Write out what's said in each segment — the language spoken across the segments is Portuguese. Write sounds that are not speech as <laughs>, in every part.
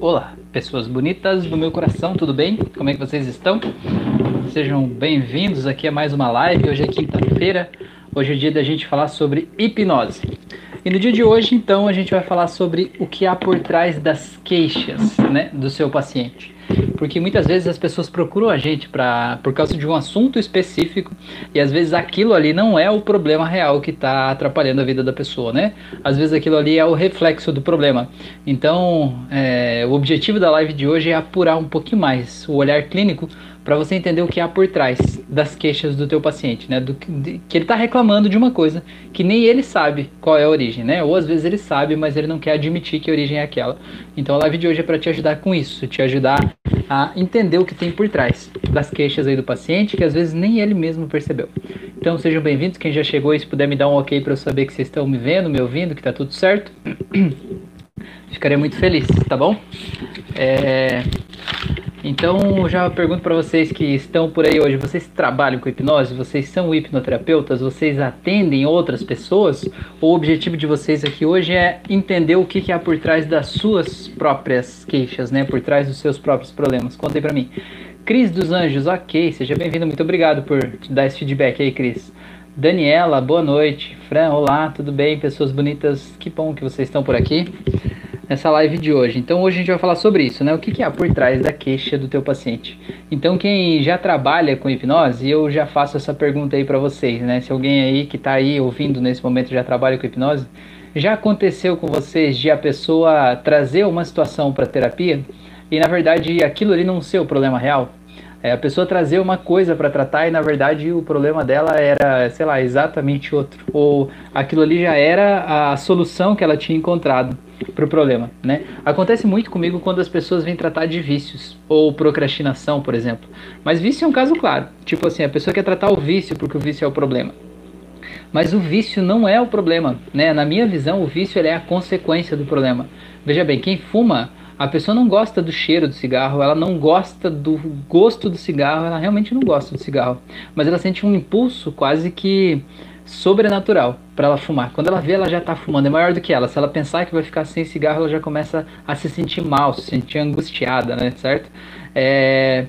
Olá, pessoas bonitas do meu coração, tudo bem? Como é que vocês estão? Sejam bem-vindos aqui a mais uma live. Hoje é quinta-feira, hoje é dia da gente falar sobre hipnose. E no dia de hoje, então, a gente vai falar sobre o que há por trás das queixas né, do seu paciente. Porque muitas vezes as pessoas procuram a gente pra, por causa de um assunto específico e às vezes aquilo ali não é o problema real que está atrapalhando a vida da pessoa, né? Às vezes aquilo ali é o reflexo do problema. Então, é, o objetivo da live de hoje é apurar um pouquinho mais o olhar clínico para você entender o que há por trás das queixas do teu paciente, né? Do, de, que ele está reclamando de uma coisa que nem ele sabe qual é a origem, né? Ou às vezes ele sabe, mas ele não quer admitir que a origem é aquela. Então a live de hoje é para te ajudar com isso, te ajudar a entender o que tem por trás das queixas aí do paciente, que às vezes nem ele mesmo percebeu. Então sejam bem-vindos, quem já chegou e se puder me dar um ok para eu saber que vocês estão me vendo, me ouvindo, que está tudo certo. <clears throat> Ficaria muito feliz, tá bom? É... Então, já pergunto para vocês que estão por aí hoje, vocês trabalham com hipnose? Vocês são hipnoterapeutas? Vocês atendem outras pessoas? O objetivo de vocês aqui hoje é entender o que, que há por trás das suas próprias queixas, né? Por trás dos seus próprios problemas. Contem para mim. Cris dos Anjos, ok, seja bem-vindo, muito obrigado por te dar esse feedback aí, Cris. Daniela, boa noite. Fran, olá, tudo bem? Pessoas bonitas, que bom que vocês estão por aqui nessa live de hoje. Então hoje a gente vai falar sobre isso, né? O que, que há por trás da queixa do teu paciente. Então quem já trabalha com hipnose, eu já faço essa pergunta aí para vocês, né? Se alguém aí que está aí ouvindo nesse momento já trabalha com hipnose, já aconteceu com vocês de a pessoa trazer uma situação para terapia e na verdade aquilo ali não ser o problema real? É, a pessoa trazer uma coisa para tratar e na verdade o problema dela era, sei lá, exatamente outro. Ou aquilo ali já era a solução que ela tinha encontrado para o problema, né? Acontece muito comigo quando as pessoas vêm tratar de vícios ou procrastinação, por exemplo. Mas vício é um caso claro. Tipo assim, a pessoa quer tratar o vício porque o vício é o problema. Mas o vício não é o problema, né? Na minha visão, o vício é a consequência do problema. Veja bem, quem fuma a pessoa não gosta do cheiro do cigarro, ela não gosta do gosto do cigarro, ela realmente não gosta do cigarro. Mas ela sente um impulso quase que sobrenatural para ela fumar. Quando ela vê, ela já está fumando, é maior do que ela. Se ela pensar que vai ficar sem cigarro, ela já começa a se sentir mal, se sentir angustiada, né? Certo? É...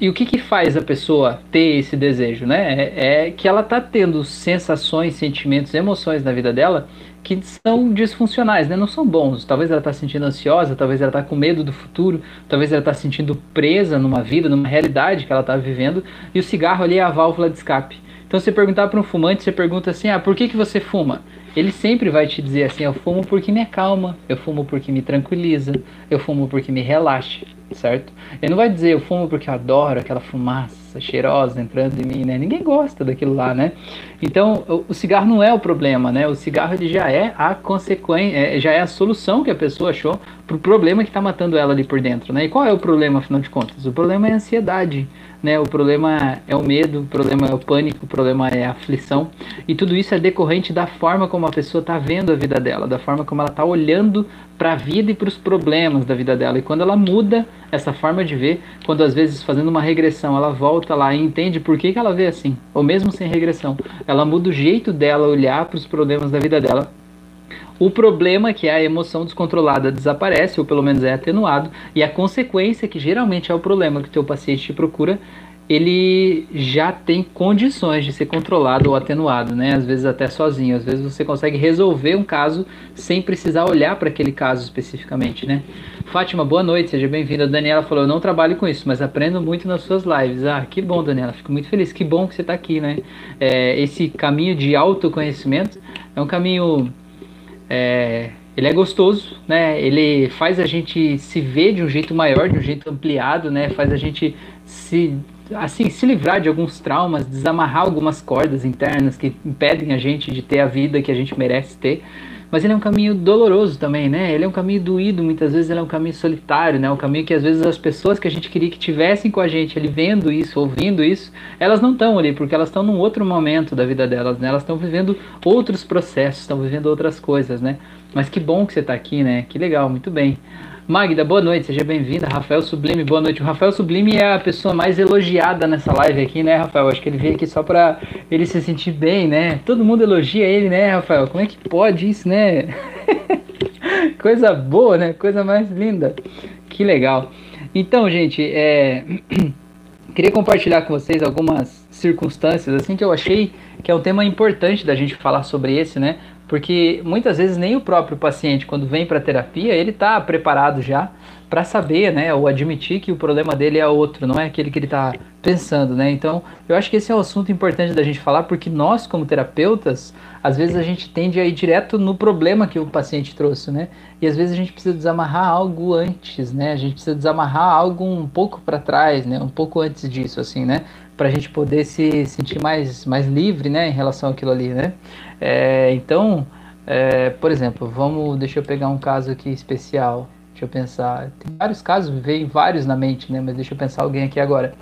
E o que, que faz a pessoa ter esse desejo, né? É, é que ela está tendo sensações, sentimentos, emoções na vida dela que são disfuncionais, né? Não são bons. Talvez ela está se sentindo ansiosa, talvez ela está com medo do futuro, talvez ela está se sentindo presa numa vida, numa realidade que ela está vivendo, e o cigarro ali é a válvula de escape. Então, você perguntar para um fumante, você pergunta assim: ah, por que, que você fuma? Ele sempre vai te dizer assim: eu fumo porque me acalma, eu fumo porque me tranquiliza, eu fumo porque me relaxa, certo? Ele não vai dizer eu fumo porque eu adoro aquela fumaça cheirosa entrando em mim, né? Ninguém gosta daquilo lá, né? Então, o, o cigarro não é o problema, né? O cigarro ele já é a consequência, é, já é a solução que a pessoa achou para o problema que está matando ela ali por dentro, né? E qual é o problema, afinal de contas? O problema é a ansiedade, né? O problema é o medo, o problema é o pânico, o problema é a aflição. E tudo isso é decorrente da forma como a pessoa está vendo a vida dela, da forma como ela está olhando para a vida e para os problemas da vida dela. E quando ela muda essa forma de ver, quando às vezes fazendo uma regressão, ela volta lá e entende por que, que ela vê assim, ou mesmo sem regressão, ela muda o jeito dela olhar para os problemas da vida dela o problema é que a emoção descontrolada desaparece, ou pelo menos é atenuado, e a consequência, que geralmente é o problema que o teu paciente te procura, ele já tem condições de ser controlado ou atenuado, né? Às vezes até sozinho, às vezes você consegue resolver um caso sem precisar olhar para aquele caso especificamente, né? Fátima, boa noite, seja bem-vinda. Daniela falou: Eu não trabalho com isso, mas aprendo muito nas suas lives. Ah, que bom, Daniela, fico muito feliz. Que bom que você está aqui, né? É, esse caminho de autoconhecimento é um caminho. É, ele é gostoso, né? Ele faz a gente se ver de um jeito maior, de um jeito ampliado, né? Faz a gente se assim, se livrar de alguns traumas, desamarrar algumas cordas internas que impedem a gente de ter a vida que a gente merece ter. Mas ele é um caminho doloroso também, né? Ele é um caminho doído, muitas vezes ele é um caminho solitário, né? Um caminho que às vezes as pessoas que a gente queria que tivessem com a gente, ali vendo isso, ouvindo isso, elas não estão ali, porque elas estão num outro momento da vida delas, né? Elas estão vivendo outros processos, estão vivendo outras coisas, né? Mas que bom que você está aqui, né? Que legal, muito bem. Magda, boa noite, seja bem-vinda. Rafael Sublime, boa noite. O Rafael Sublime é a pessoa mais elogiada nessa live aqui, né, Rafael? Acho que ele veio aqui só pra ele se sentir bem, né? Todo mundo elogia ele, né, Rafael? Como é que pode isso, né? <laughs> Coisa boa, né? Coisa mais linda. Que legal. Então, gente, é... <clears throat> queria compartilhar com vocês algumas circunstâncias assim que eu achei que é um tema importante da gente falar sobre esse, né? Porque muitas vezes nem o próprio paciente, quando vem para terapia, ele está preparado já para saber, né, ou admitir que o problema dele é outro, não é aquele que ele está pensando, né? Então, eu acho que esse é um assunto importante da gente falar, porque nós, como terapeutas, às vezes a gente tende a ir direto no problema que o paciente trouxe, né? E às vezes a gente precisa desamarrar algo antes, né? A gente precisa desamarrar algo um pouco para trás, né? Um pouco antes disso, assim, né? Para a gente poder se sentir mais, mais livre, né? Em relação àquilo ali, né? É, então, é, por exemplo, vamos, deixa eu pegar um caso aqui especial. Deixa eu pensar. Tem vários casos, veio vários na mente, né? Mas deixa eu pensar alguém aqui agora.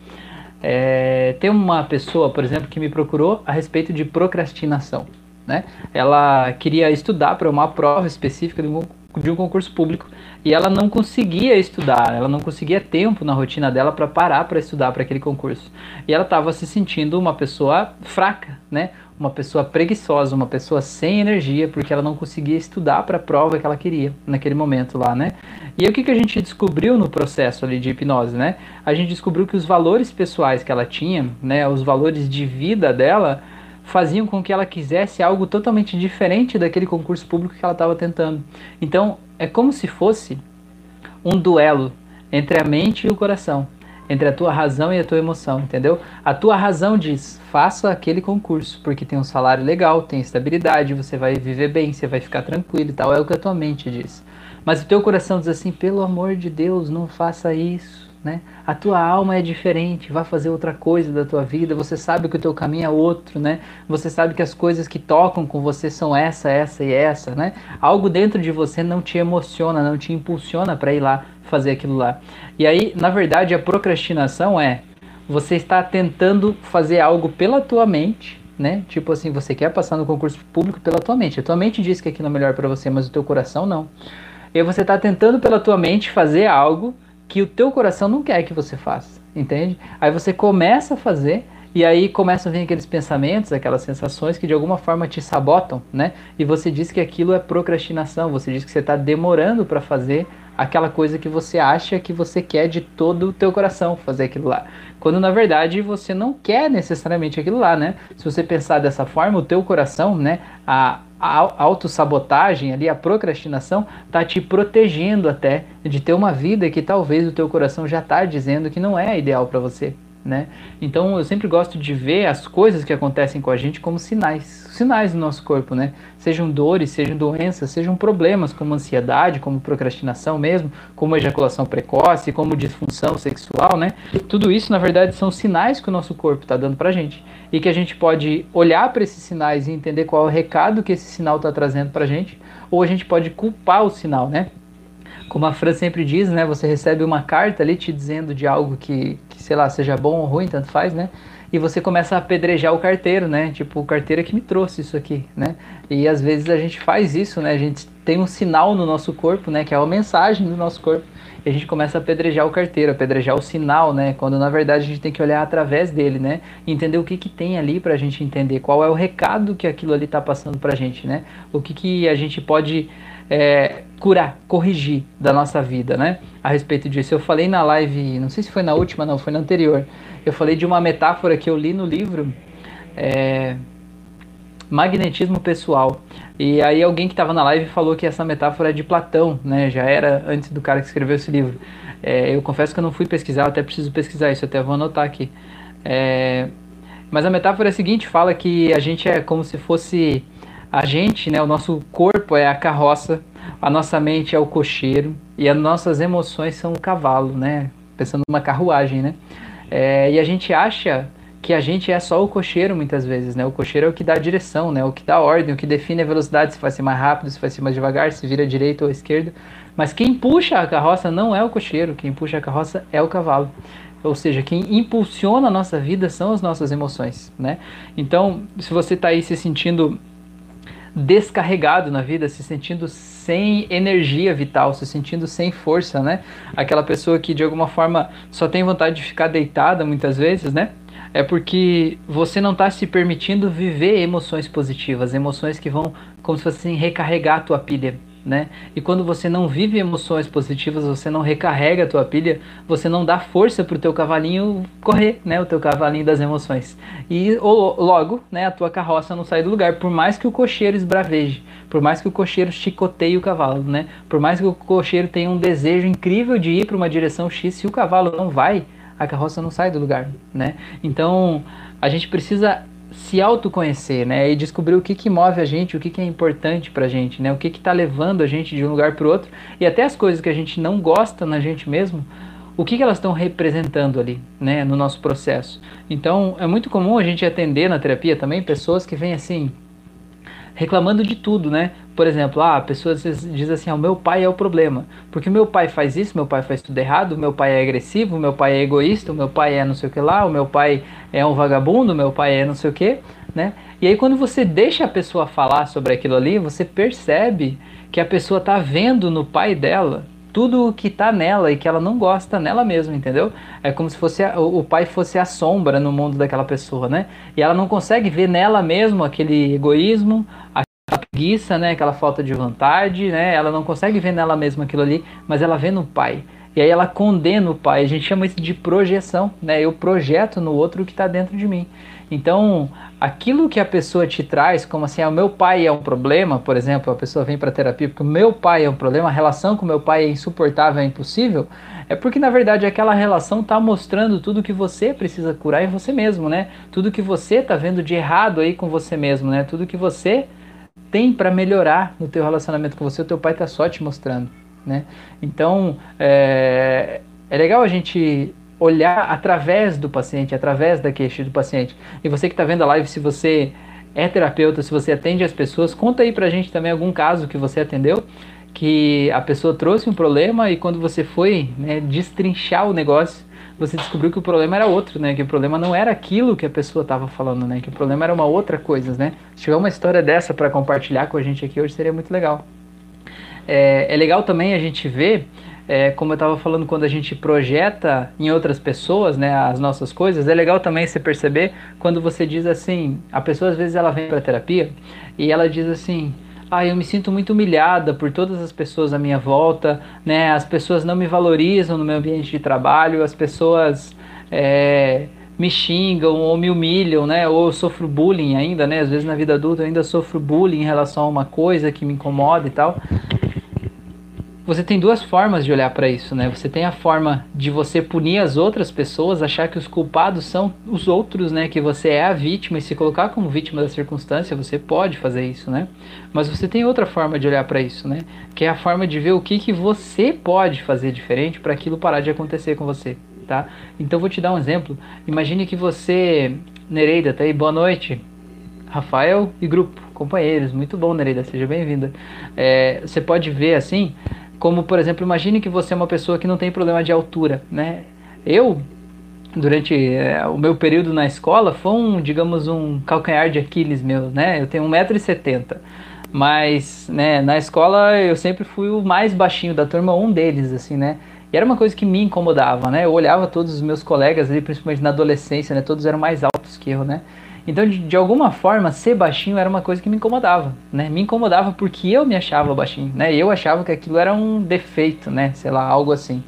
É, tem uma pessoa, por exemplo, que me procurou a respeito de procrastinação. Né? Ela queria estudar para uma prova específica de um, de um concurso público e ela não conseguia estudar, ela não conseguia tempo na rotina dela para parar para estudar para aquele concurso. E ela estava se sentindo uma pessoa fraca, né? uma pessoa preguiçosa, uma pessoa sem energia, porque ela não conseguia estudar para a prova que ela queria naquele momento lá, né? E aí, o que, que a gente descobriu no processo ali de hipnose, né? A gente descobriu que os valores pessoais que ela tinha, né, os valores de vida dela, faziam com que ela quisesse algo totalmente diferente daquele concurso público que ela estava tentando. Então, é como se fosse um duelo entre a mente e o coração entre a tua razão e a tua emoção, entendeu? A tua razão diz: faça aquele concurso, porque tem um salário legal, tem estabilidade, você vai viver bem, você vai ficar tranquilo e tal. É o que a tua mente diz. Mas o teu coração diz assim: pelo amor de Deus, não faça isso. Né? A tua alma é diferente, vá fazer outra coisa da tua vida. Você sabe que o teu caminho é outro, né? Você sabe que as coisas que tocam com você são essa, essa e essa, né? Algo dentro de você não te emociona, não te impulsiona para ir lá fazer aquilo lá. E aí, na verdade, a procrastinação é você está tentando fazer algo pela tua mente, né? Tipo assim, você quer passar no concurso público pela tua mente. A tua mente diz que aquilo é melhor para você, mas o teu coração não. E você está tentando pela tua mente fazer algo que o teu coração não quer que você faça, entende? Aí você começa a fazer e aí começam a vir aqueles pensamentos, aquelas sensações que de alguma forma te sabotam, né? E você diz que aquilo é procrastinação, você diz que você está demorando para fazer aquela coisa que você acha que você quer de todo o teu coração fazer aquilo lá. Quando na verdade você não quer necessariamente aquilo lá, né? Se você pensar dessa forma, o teu coração, né, a, a autossabotagem ali, a procrastinação, tá te protegendo até de ter uma vida que talvez o teu coração já tá dizendo que não é ideal para você né? Então eu sempre gosto de ver as coisas que acontecem com a gente como sinais, sinais do nosso corpo, né? Sejam dores, sejam doenças, sejam problemas como ansiedade, como procrastinação mesmo, como ejaculação precoce, como disfunção sexual, né? Tudo isso na verdade são sinais que o nosso corpo está dando para a gente e que a gente pode olhar para esses sinais e entender qual é o recado que esse sinal está trazendo para a gente, ou a gente pode culpar o sinal, né? Como a Fran sempre diz, né? Você recebe uma carta ali te dizendo de algo que, que, sei lá, seja bom ou ruim, tanto faz, né? E você começa a apedrejar o carteiro, né? Tipo, o carteiro é que me trouxe isso aqui, né? E às vezes a gente faz isso, né? A gente tem um sinal no nosso corpo, né? Que é uma mensagem do nosso corpo. E a gente começa a apedrejar o carteiro, apedrejar o sinal, né? Quando na verdade a gente tem que olhar através dele, né? E entender o que, que tem ali pra gente entender, qual é o recado que aquilo ali tá passando pra gente, né? O que, que a gente pode é, curar, corrigir da nossa vida, né? A respeito disso. Eu falei na live, não sei se foi na última, não, foi na anterior. Eu falei de uma metáfora que eu li no livro. É, magnetismo pessoal. E aí alguém que estava na live falou que essa metáfora é de Platão, né? Já era antes do cara que escreveu esse livro. É, eu confesso que eu não fui pesquisar, até preciso pesquisar isso, até vou anotar aqui. É, mas a metáfora é a seguinte, fala que a gente é como se fosse a gente, né, o nosso corpo é a carroça, a nossa mente é o cocheiro e as nossas emoções são o cavalo, né? Pensando numa carruagem, né? É, e a gente acha que a gente é só o cocheiro muitas vezes, né? O cocheiro é o que dá a direção, né? O que dá a ordem, o que define a velocidade, se vai ser mais rápido, se vai ser mais devagar, se vira à direita ou à esquerda. Mas quem puxa a carroça não é o cocheiro, quem puxa a carroça é o cavalo. Ou seja, quem impulsiona a nossa vida são as nossas emoções, né? Então, se você está aí se sentindo descarregado na vida, se sentindo sem energia vital, se sentindo sem força, né? Aquela pessoa que de alguma forma só tem vontade de ficar deitada muitas vezes, né? É porque você não está se permitindo viver emoções positivas, emoções que vão, como se fosse assim, recarregar a tua pilha, né? E quando você não vive emoções positivas, você não recarrega a tua pilha, você não dá força pro teu cavalinho correr, né? O teu cavalinho das emoções. E ou, logo, né, a tua carroça não sai do lugar, por mais que o cocheiro esbraveje, por mais que o cocheiro chicoteie o cavalo, né? Por mais que o cocheiro tenha um desejo incrível de ir para uma direção X, se o cavalo não vai, a carroça não sai do lugar, né? Então, a gente precisa se autoconhecer, né? E descobrir o que, que move a gente, o que, que é importante pra gente, né? O que que tá levando a gente de um lugar para outro e até as coisas que a gente não gosta na gente mesmo, o que, que elas estão representando ali, né, no nosso processo. Então, é muito comum a gente atender na terapia também pessoas que vêm assim, reclamando de tudo, né? Por exemplo, ah, a pessoa diz assim, ah, o meu pai é o problema, porque meu pai faz isso, meu pai faz tudo errado, meu pai é agressivo, meu pai é egoísta, meu pai é não sei o que lá, o meu pai é um vagabundo, meu pai é não sei o que, né? E aí quando você deixa a pessoa falar sobre aquilo ali, você percebe que a pessoa tá vendo no pai dela tudo o que tá nela e que ela não gosta nela mesma, entendeu? É como se fosse a, o pai fosse a sombra no mundo daquela pessoa, né? E ela não consegue ver nela mesmo aquele egoísmo, preguiça, né? Aquela falta de vontade, né? Ela não consegue ver nela mesma aquilo ali, mas ela vê no pai. E aí ela condena o pai. A gente chama isso de projeção, né? Eu projeto no outro o que está dentro de mim. Então, aquilo que a pessoa te traz, como assim, ah, o meu pai é um problema, por exemplo, a pessoa vem para terapia porque o meu pai é um problema, a relação com o meu pai é insuportável, é impossível, é porque na verdade aquela relação está mostrando tudo que você precisa curar em você mesmo, né? Tudo que você está vendo de errado aí com você mesmo, né? Tudo que você tem para melhorar no teu relacionamento com você, o teu pai está só te mostrando, né? Então, é, é legal a gente olhar através do paciente, através da queixa do paciente. E você que está vendo a live, se você é terapeuta, se você atende as pessoas, conta aí pra gente também algum caso que você atendeu, que a pessoa trouxe um problema e quando você foi né, destrinchar o negócio, você descobriu que o problema era outro, né? Que o problema não era aquilo que a pessoa estava falando, né? Que o problema era uma outra coisa, né? Se tiver uma história dessa para compartilhar com a gente aqui hoje, seria muito legal. É, é legal também a gente ver é, como eu estava falando, quando a gente projeta em outras pessoas, né, as nossas coisas, é legal também você perceber quando você diz assim, a pessoa às vezes ela vem para terapia e ela diz assim, ah, eu me sinto muito humilhada por todas as pessoas à minha volta, né, as pessoas não me valorizam no meu ambiente de trabalho, as pessoas é, me xingam ou me humilham, né, ou eu sofro bullying ainda, né, às vezes na vida adulta eu ainda sofro bullying em relação a uma coisa que me incomoda e tal você tem duas formas de olhar para isso, né? Você tem a forma de você punir as outras pessoas, achar que os culpados são os outros, né? Que você é a vítima e se colocar como vítima da circunstância, você pode fazer isso, né? Mas você tem outra forma de olhar para isso, né? Que é a forma de ver o que, que você pode fazer diferente para aquilo parar de acontecer com você, tá? Então vou te dar um exemplo. Imagine que você, Nereida, tá aí, boa noite. Rafael e grupo, companheiros, muito bom, Nereida, seja bem-vinda. É, você pode ver assim como, por exemplo, imagine que você é uma pessoa que não tem problema de altura, né? Eu, durante é, o meu período na escola, foi um, digamos, um calcanhar de Aquiles meu, né? Eu tenho 1,70m. Mas, né, na escola eu sempre fui o mais baixinho da turma, um deles, assim, né? E era uma coisa que me incomodava, né? Eu olhava todos os meus colegas ali, principalmente na adolescência, né? Todos eram mais altos que eu, né? Então, de, de, alguma forma, ser baixinho era uma coisa que me incomodava, né? Me incomodava porque eu me achava baixinho, né? Eu achava que aquilo era um defeito, né? Sei lá, algo assim.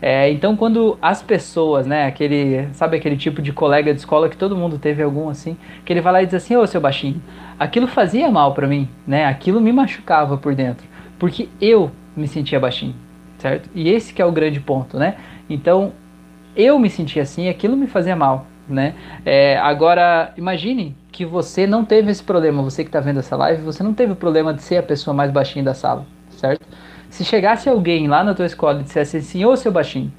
É, então, quando as pessoas, né? Aquele, sabe aquele tipo de colega de escola que todo mundo teve algum assim, que ele vai lá e diz assim, ô seu baixinho, aquilo fazia mal para mim, né? Aquilo me machucava por dentro, porque eu me sentia baixinho, certo? E esse que é o grande ponto, né? Então, eu me sentia assim, aquilo me fazia mal né? É, agora, imagine que você não teve esse problema, você que está vendo essa live, você não teve o problema de ser a pessoa mais baixinha da sala, certo? Se chegasse alguém lá na tua escola e dissesse assim, ô seu baixinho,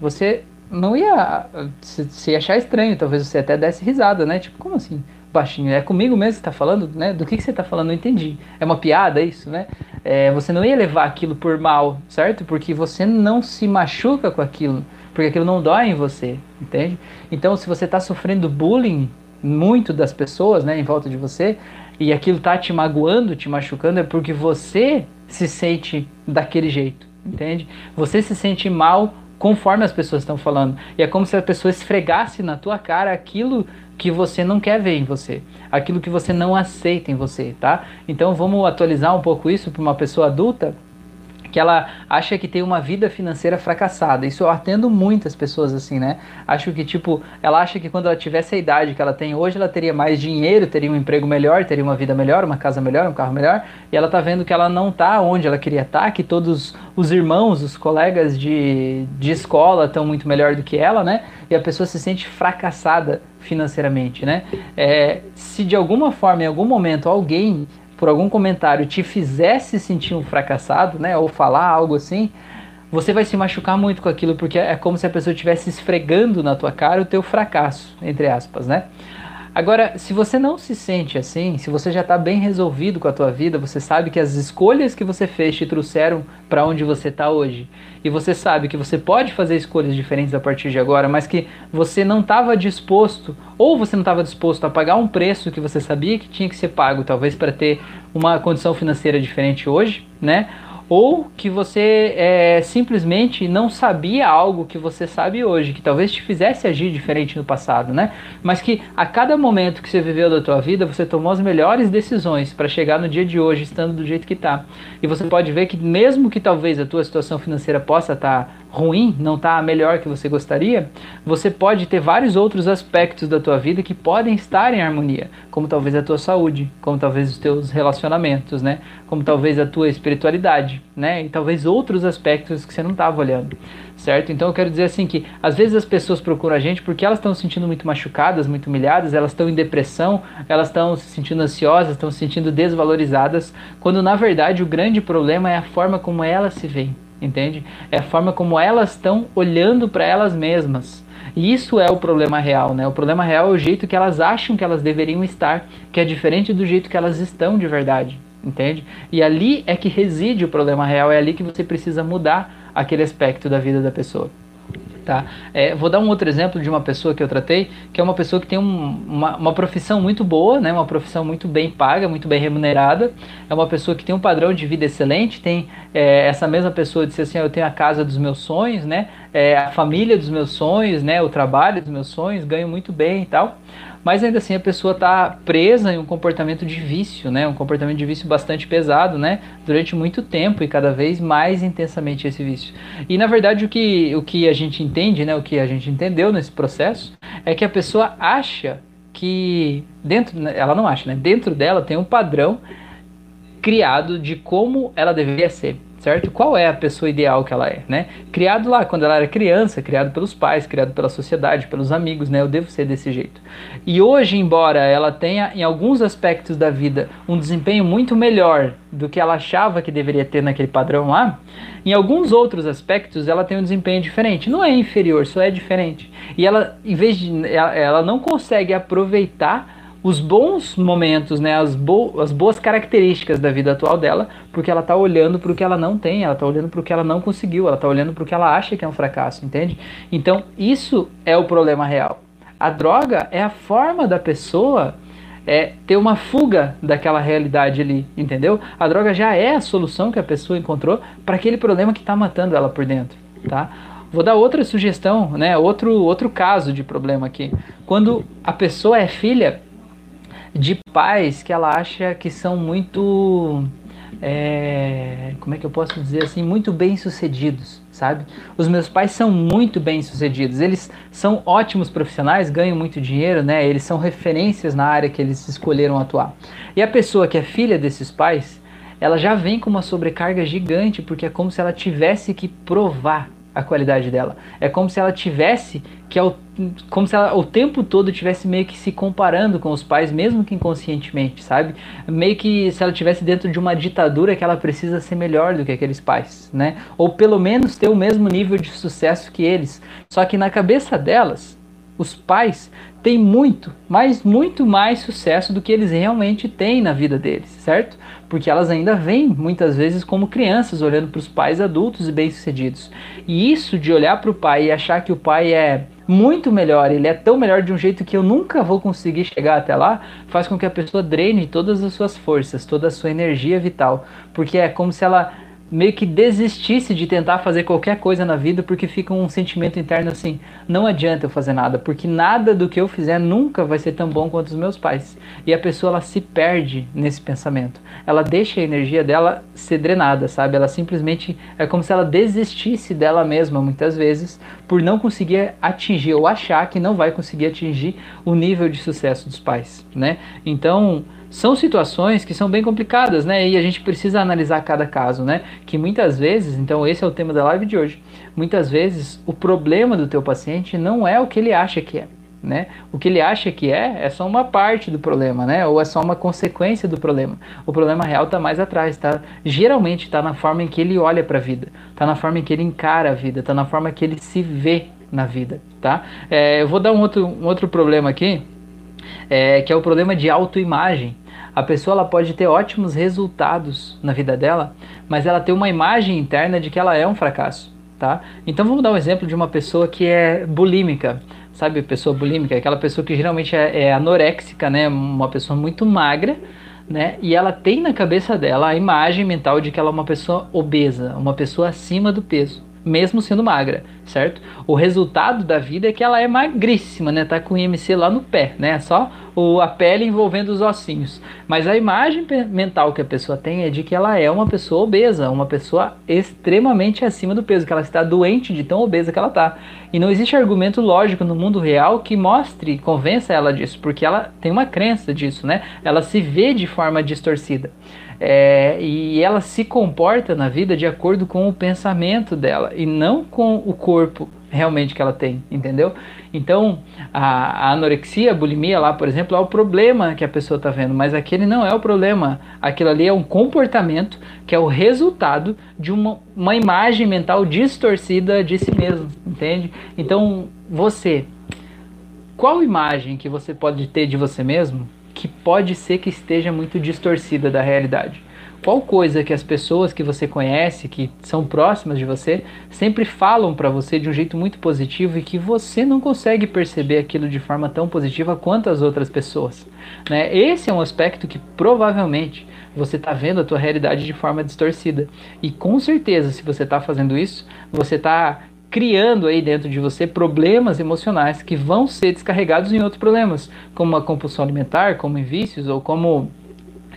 você não ia se, achar estranho, talvez você até desse risada, né? Tipo, como assim? baixinho. É comigo mesmo que está falando, né? Do que, que você está falando? Não entendi. É uma piada isso, né? É, você não ia levar aquilo por mal, certo? Porque você não se machuca com aquilo porque aquilo não dói em você, entende? Então, se você está sofrendo bullying muito das pessoas, né, em volta de você, e aquilo está te magoando, te machucando, é porque você se sente daquele jeito, entende? Você se sente mal conforme as pessoas estão falando. E é como se a pessoa esfregasse na tua cara aquilo que você não quer ver em você, aquilo que você não aceita em você, tá? Então vamos atualizar um pouco isso para uma pessoa adulta que ela acha que tem uma vida financeira fracassada. Isso eu atendo muitas pessoas assim, né? Acho que, tipo, ela acha que quando ela tivesse a idade que ela tem hoje, ela teria mais dinheiro, teria um emprego melhor, teria uma vida melhor, uma casa melhor, um carro melhor, e ela tá vendo que ela não tá onde ela queria estar, tá, que todos os irmãos, os colegas de, de escola estão muito melhor do que ela, né? E a pessoa se sente fracassada financeiramente, né? É, se de alguma forma, em algum momento, alguém por algum comentário te fizesse sentir um fracassado, né, ou falar algo assim, você vai se machucar muito com aquilo, porque é como se a pessoa estivesse esfregando na tua cara o teu fracasso, entre aspas, né? Agora, se você não se sente assim, se você já está bem resolvido com a tua vida, você sabe que as escolhas que você fez te trouxeram para onde você está hoje, e você sabe que você pode fazer escolhas diferentes a partir de agora, mas que você não estava disposto, ou você não estava disposto a pagar um preço que você sabia que tinha que ser pago, talvez para ter uma condição financeira diferente hoje, né? Ou que você é, simplesmente não sabia algo que você sabe hoje, que talvez te fizesse agir diferente no passado, né? Mas que a cada momento que você viveu da tua vida, você tomou as melhores decisões para chegar no dia de hoje estando do jeito que está. E você pode ver que mesmo que talvez a tua situação financeira possa estar tá ruim, não está melhor que você gostaria, você pode ter vários outros aspectos da tua vida que podem estar em harmonia, como talvez a tua saúde, como talvez os teus relacionamentos, né? Como talvez a tua espiritualidade, né? E talvez outros aspectos que você não estava olhando, certo? Então eu quero dizer assim que às vezes as pessoas procuram a gente porque elas estão se sentindo muito machucadas, muito humilhadas, elas estão em depressão, elas estão se sentindo ansiosas, estão se sentindo desvalorizadas, quando na verdade o grande problema é a forma como elas se veem entende? É a forma como elas estão olhando para elas mesmas. E isso é o problema real, né? O problema real é o jeito que elas acham que elas deveriam estar, que é diferente do jeito que elas estão de verdade, entende? E ali é que reside o problema real, é ali que você precisa mudar aquele aspecto da vida da pessoa. Tá? É, vou dar um outro exemplo de uma pessoa que eu tratei, que é uma pessoa que tem um, uma, uma profissão muito boa, né? uma profissão muito bem paga, muito bem remunerada, é uma pessoa que tem um padrão de vida excelente, tem é, essa mesma pessoa disse assim, eu tenho a casa dos meus sonhos, né? É, a família dos meus sonhos, né? o trabalho dos meus sonhos, ganho muito bem e tal mas ainda assim a pessoa está presa em um comportamento de vício, né? Um comportamento de vício bastante pesado, né? Durante muito tempo e cada vez mais intensamente esse vício. E na verdade o que, o que a gente entende, né? O que a gente entendeu nesse processo é que a pessoa acha que dentro, ela não acha, né? Dentro dela tem um padrão criado de como ela deveria ser certo? Qual é a pessoa ideal que ela é, né? Criado lá quando ela era criança, criado pelos pais, criado pela sociedade, pelos amigos, né? Eu devo ser desse jeito. E hoje, embora ela tenha em alguns aspectos da vida um desempenho muito melhor do que ela achava que deveria ter naquele padrão lá, em alguns outros aspectos ela tem um desempenho diferente. Não é inferior, só é diferente. E ela, em vez de ela, não consegue aproveitar os bons momentos, né, as, bo as boas características da vida atual dela, porque ela está olhando para o que ela não tem, ela está olhando para o que ela não conseguiu, ela está olhando para o que ela acha que é um fracasso, entende? Então, isso é o problema real. A droga é a forma da pessoa é, ter uma fuga daquela realidade ali, entendeu? A droga já é a solução que a pessoa encontrou para aquele problema que está matando ela por dentro, tá? Vou dar outra sugestão, né? Outro, outro caso de problema aqui. Quando a pessoa é filha, de pais que ela acha que são muito. É, como é que eu posso dizer assim? Muito bem sucedidos, sabe? Os meus pais são muito bem sucedidos, eles são ótimos profissionais, ganham muito dinheiro, né? Eles são referências na área que eles escolheram atuar. E a pessoa que é filha desses pais, ela já vem com uma sobrecarga gigante, porque é como se ela tivesse que provar a qualidade dela. É como se ela tivesse que ao, como se ela o tempo todo tivesse meio que se comparando com os pais, mesmo que inconscientemente, sabe? Meio que se ela tivesse dentro de uma ditadura que ela precisa ser melhor do que aqueles pais, né? Ou pelo menos ter o mesmo nível de sucesso que eles. Só que na cabeça delas, os pais têm muito, mas muito mais sucesso do que eles realmente têm na vida deles, certo? porque elas ainda vêm muitas vezes como crianças olhando para os pais adultos e bem-sucedidos. E isso de olhar para o pai e achar que o pai é muito melhor, ele é tão melhor de um jeito que eu nunca vou conseguir chegar até lá, faz com que a pessoa drene todas as suas forças, toda a sua energia vital, porque é como se ela meio que desistisse de tentar fazer qualquer coisa na vida porque fica um sentimento interno assim, não adianta eu fazer nada, porque nada do que eu fizer nunca vai ser tão bom quanto os meus pais. E a pessoa ela se perde nesse pensamento. Ela deixa a energia dela ser drenada, sabe? Ela simplesmente é como se ela desistisse dela mesma muitas vezes por não conseguir atingir ou achar que não vai conseguir atingir o nível de sucesso dos pais, né? Então, são situações que são bem complicadas, né? E a gente precisa analisar cada caso, né? Que muitas vezes, então esse é o tema da live de hoje. Muitas vezes o problema do teu paciente não é o que ele acha que é, né? O que ele acha que é é só uma parte do problema, né? Ou é só uma consequência do problema. O problema real está mais atrás, tá? Geralmente está na forma em que ele olha para a vida, está na forma em que ele encara a vida, está na forma que ele se vê na vida, tá? É, eu vou dar um outro, um outro problema aqui, é, que é o problema de autoimagem. A pessoa ela pode ter ótimos resultados na vida dela, mas ela tem uma imagem interna de que ela é um fracasso, tá? Então vamos dar um exemplo de uma pessoa que é bulímica, sabe? Pessoa bulímica, aquela pessoa que geralmente é, é anoréxica, né? Uma pessoa muito magra, né? E ela tem na cabeça dela a imagem mental de que ela é uma pessoa obesa, uma pessoa acima do peso mesmo sendo magra, certo? O resultado da vida é que ela é magríssima, né? Tá com IMC lá no pé, né? Só o, a pele envolvendo os ossinhos. Mas a imagem mental que a pessoa tem é de que ela é uma pessoa obesa, uma pessoa extremamente acima do peso, que ela está doente de tão obesa que ela tá. E não existe argumento lógico no mundo real que mostre, convença ela disso, porque ela tem uma crença disso, né? Ela se vê de forma distorcida. É, e ela se comporta na vida de acordo com o pensamento dela e não com o corpo realmente que ela tem, entendeu? Então, a, a, anorexia, a bulimia lá, por exemplo, é o problema que a pessoa está vendo, mas aquele não é o problema. Aquilo ali é um comportamento que é o resultado de uma, uma imagem mental distorcida de si mesmo, entende? Então, você, qual imagem que você pode ter de você mesmo que pode ser que esteja muito distorcida da realidade. Qual coisa que as pessoas que você conhece, que são próximas de você, sempre falam para você de um jeito muito positivo e que você não consegue perceber aquilo de forma tão positiva quanto as outras pessoas. Né? Esse é um aspecto que provavelmente você está vendo a tua realidade de forma distorcida. E com certeza, se você está fazendo isso, você está criando aí dentro de você problemas emocionais que vão ser descarregados em outros problemas, como a compulsão alimentar, como em vícios ou como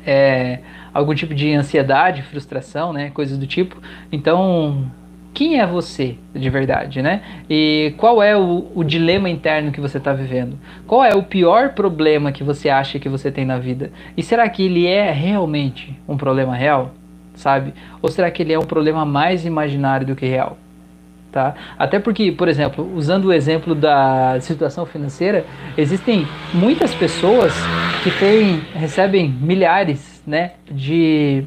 é, algum tipo de ansiedade, frustração, né, coisas do tipo. Então, quem é você de verdade, né? E qual é o, o dilema interno que você está vivendo? Qual é o pior problema que você acha que você tem na vida? E será que ele é realmente um problema real, sabe? Ou será que ele é um problema mais imaginário do que real? Tá? Até porque, por exemplo, usando o exemplo da situação financeira, existem muitas pessoas que têm, recebem milhares né, de,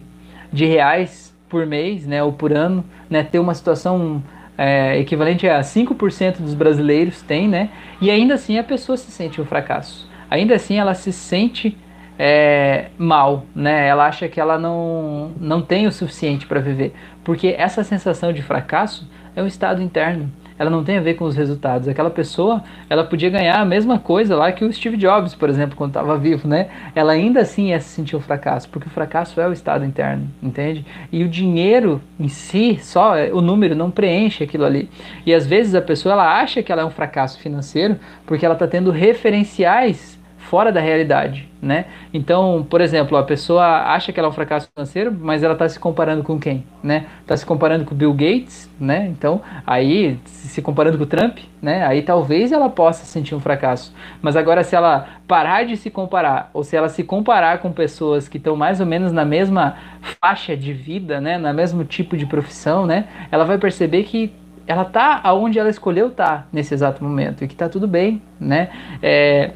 de reais por mês né, ou por ano, né, ter uma situação é, equivalente a 5% dos brasileiros tem, né, e ainda assim a pessoa se sente um fracasso. Ainda assim ela se sente é, mal, né? Ela acha que ela não, não tem o suficiente para viver, porque essa sensação de fracasso é um estado interno. Ela não tem a ver com os resultados. Aquela pessoa, ela podia ganhar a mesma coisa lá que o Steve Jobs, por exemplo, quando estava vivo, né? Ela ainda assim ia se sentir um fracasso, porque o fracasso é o estado interno, entende? E o dinheiro em si, só o número não preenche aquilo ali. E às vezes a pessoa ela acha que ela é um fracasso financeiro porque ela está tendo referenciais fora da realidade, né? Então, por exemplo, a pessoa acha que ela é um fracasso financeiro, mas ela está se comparando com quem, né? Está se comparando com Bill Gates, né? Então, aí se comparando com o Trump, né? Aí talvez ela possa sentir um fracasso. Mas agora, se ela parar de se comparar, ou se ela se comparar com pessoas que estão mais ou menos na mesma faixa de vida, né? Na mesmo tipo de profissão, né? Ela vai perceber que ela tá aonde ela escolheu estar tá nesse exato momento e que tá tudo bem, né? É,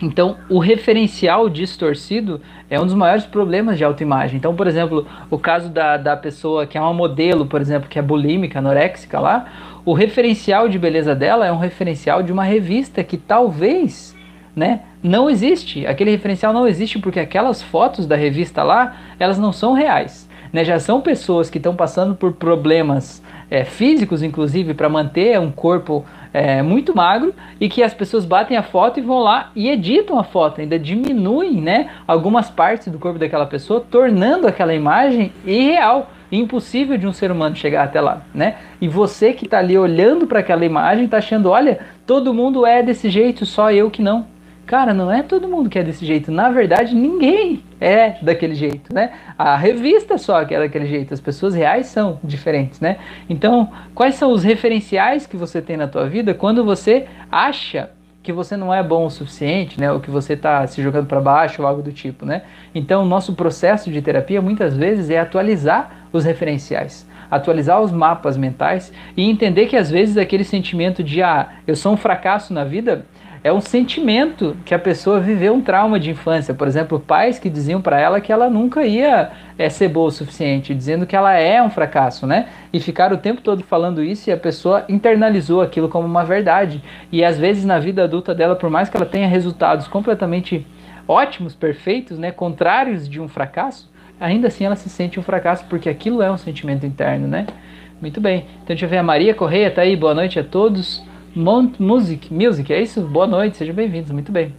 então, o referencial distorcido é um dos maiores problemas de autoimagem. Então, por exemplo, o caso da, da pessoa que é uma modelo, por exemplo, que é bulímica, anoréxica lá, o referencial de beleza dela é um referencial de uma revista que talvez né, não existe. Aquele referencial não existe porque aquelas fotos da revista lá, elas não são reais. Né? Já são pessoas que estão passando por problemas é, físicos, inclusive, para manter um corpo é, muito magro e que as pessoas batem a foto e vão lá e editam a foto, ainda diminuem né, algumas partes do corpo daquela pessoa, tornando aquela imagem irreal. impossível de um ser humano chegar até lá, né? E você que está ali olhando para aquela imagem, está achando, olha, todo mundo é desse jeito, só eu que não. Cara, não é todo mundo que é desse jeito. Na verdade, ninguém é daquele jeito, né? A revista só que é daquele jeito. As pessoas reais são diferentes, né? Então, quais são os referenciais que você tem na tua vida quando você acha que você não é bom o suficiente, né? Ou que você está se jogando para baixo ou algo do tipo, né? Então, o nosso processo de terapia muitas vezes é atualizar os referenciais atualizar os mapas mentais e entender que às vezes aquele sentimento de ah, eu sou um fracasso na vida é um sentimento que a pessoa viveu um trauma de infância. Por exemplo, pais que diziam para ela que ela nunca ia é, ser boa o suficiente, dizendo que ela é um fracasso, né? E ficaram o tempo todo falando isso e a pessoa internalizou aquilo como uma verdade. E às vezes na vida adulta dela, por mais que ela tenha resultados completamente ótimos, perfeitos, né, contrários de um fracasso, ainda assim ela se sente um fracasso porque aquilo é um sentimento interno, né? Muito bem. Então deixa eu ver a Maria Correia tá aí. Boa noite a todos. Mount Music, Music, é isso? Boa noite, sejam bem-vindos, muito bem.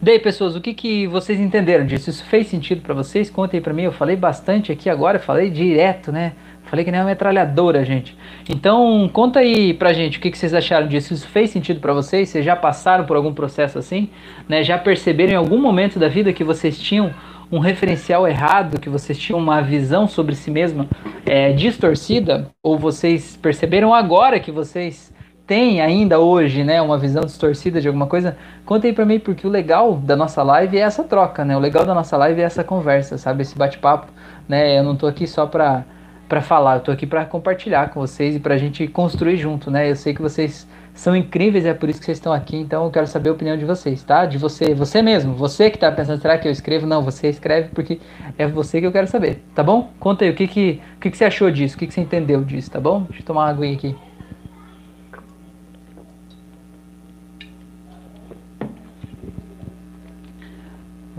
Daí, pessoas, o que, que vocês entenderam disso? Isso fez sentido para vocês? Contem para mim, eu falei bastante aqui agora, falei direto, né? Falei que nem uma metralhadora, gente. Então, conta aí pra gente o que, que vocês acharam disso. Isso fez sentido para vocês? Vocês já passaram por algum processo assim? Né? Já perceberam em algum momento da vida que vocês tinham um referencial errado, que vocês tinham uma visão sobre si mesma é, distorcida? Ou vocês perceberam agora que vocês tem ainda hoje, né, uma visão distorcida de alguma coisa, conta aí pra mim, porque o legal da nossa live é essa troca, né? O legal da nossa live é essa conversa, sabe? Esse bate-papo, né? Eu não tô aqui só pra, pra falar, eu tô aqui pra compartilhar com vocês e pra gente construir junto, né? Eu sei que vocês são incríveis, é por isso que vocês estão aqui, então eu quero saber a opinião de vocês, tá? De você, você mesmo, você que tá pensando, será que eu escrevo? Não, você escreve porque é você que eu quero saber, tá bom? Conta aí, o que que, o que, que você achou disso, o que, que você entendeu disso, tá bom? Deixa eu tomar uma aguinha aqui.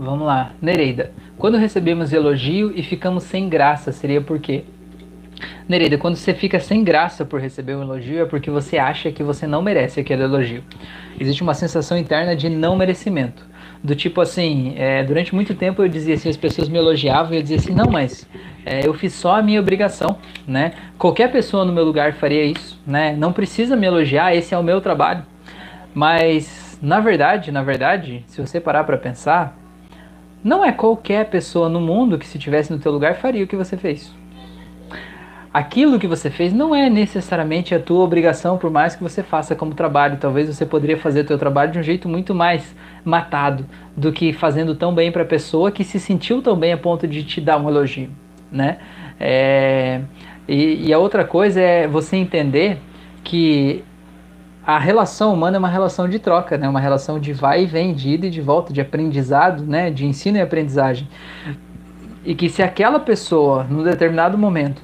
Vamos lá, Nereida. Quando recebemos elogio e ficamos sem graça, seria por quê? Nereida, quando você fica sem graça por receber um elogio, é porque você acha que você não merece aquele elogio. Existe uma sensação interna de não merecimento. Do tipo assim, é, durante muito tempo eu dizia assim, as pessoas me elogiavam e eu dizia assim, não, mas é, eu fiz só a minha obrigação, né? Qualquer pessoa no meu lugar faria isso, né? Não precisa me elogiar, esse é o meu trabalho. Mas, na verdade, na verdade, se você parar para pensar, não é qualquer pessoa no mundo que se tivesse no teu lugar faria o que você fez. Aquilo que você fez não é necessariamente a tua obrigação, por mais que você faça como trabalho. Talvez você poderia fazer o teu trabalho de um jeito muito mais matado do que fazendo tão bem para a pessoa que se sentiu tão bem a ponto de te dar um elogio, né? É, e, e a outra coisa é você entender que a relação humana é uma relação de troca, né? Uma relação de vai e vem, de ida e de volta, de aprendizado, né? De ensino e aprendizagem. E que se aquela pessoa, num determinado momento,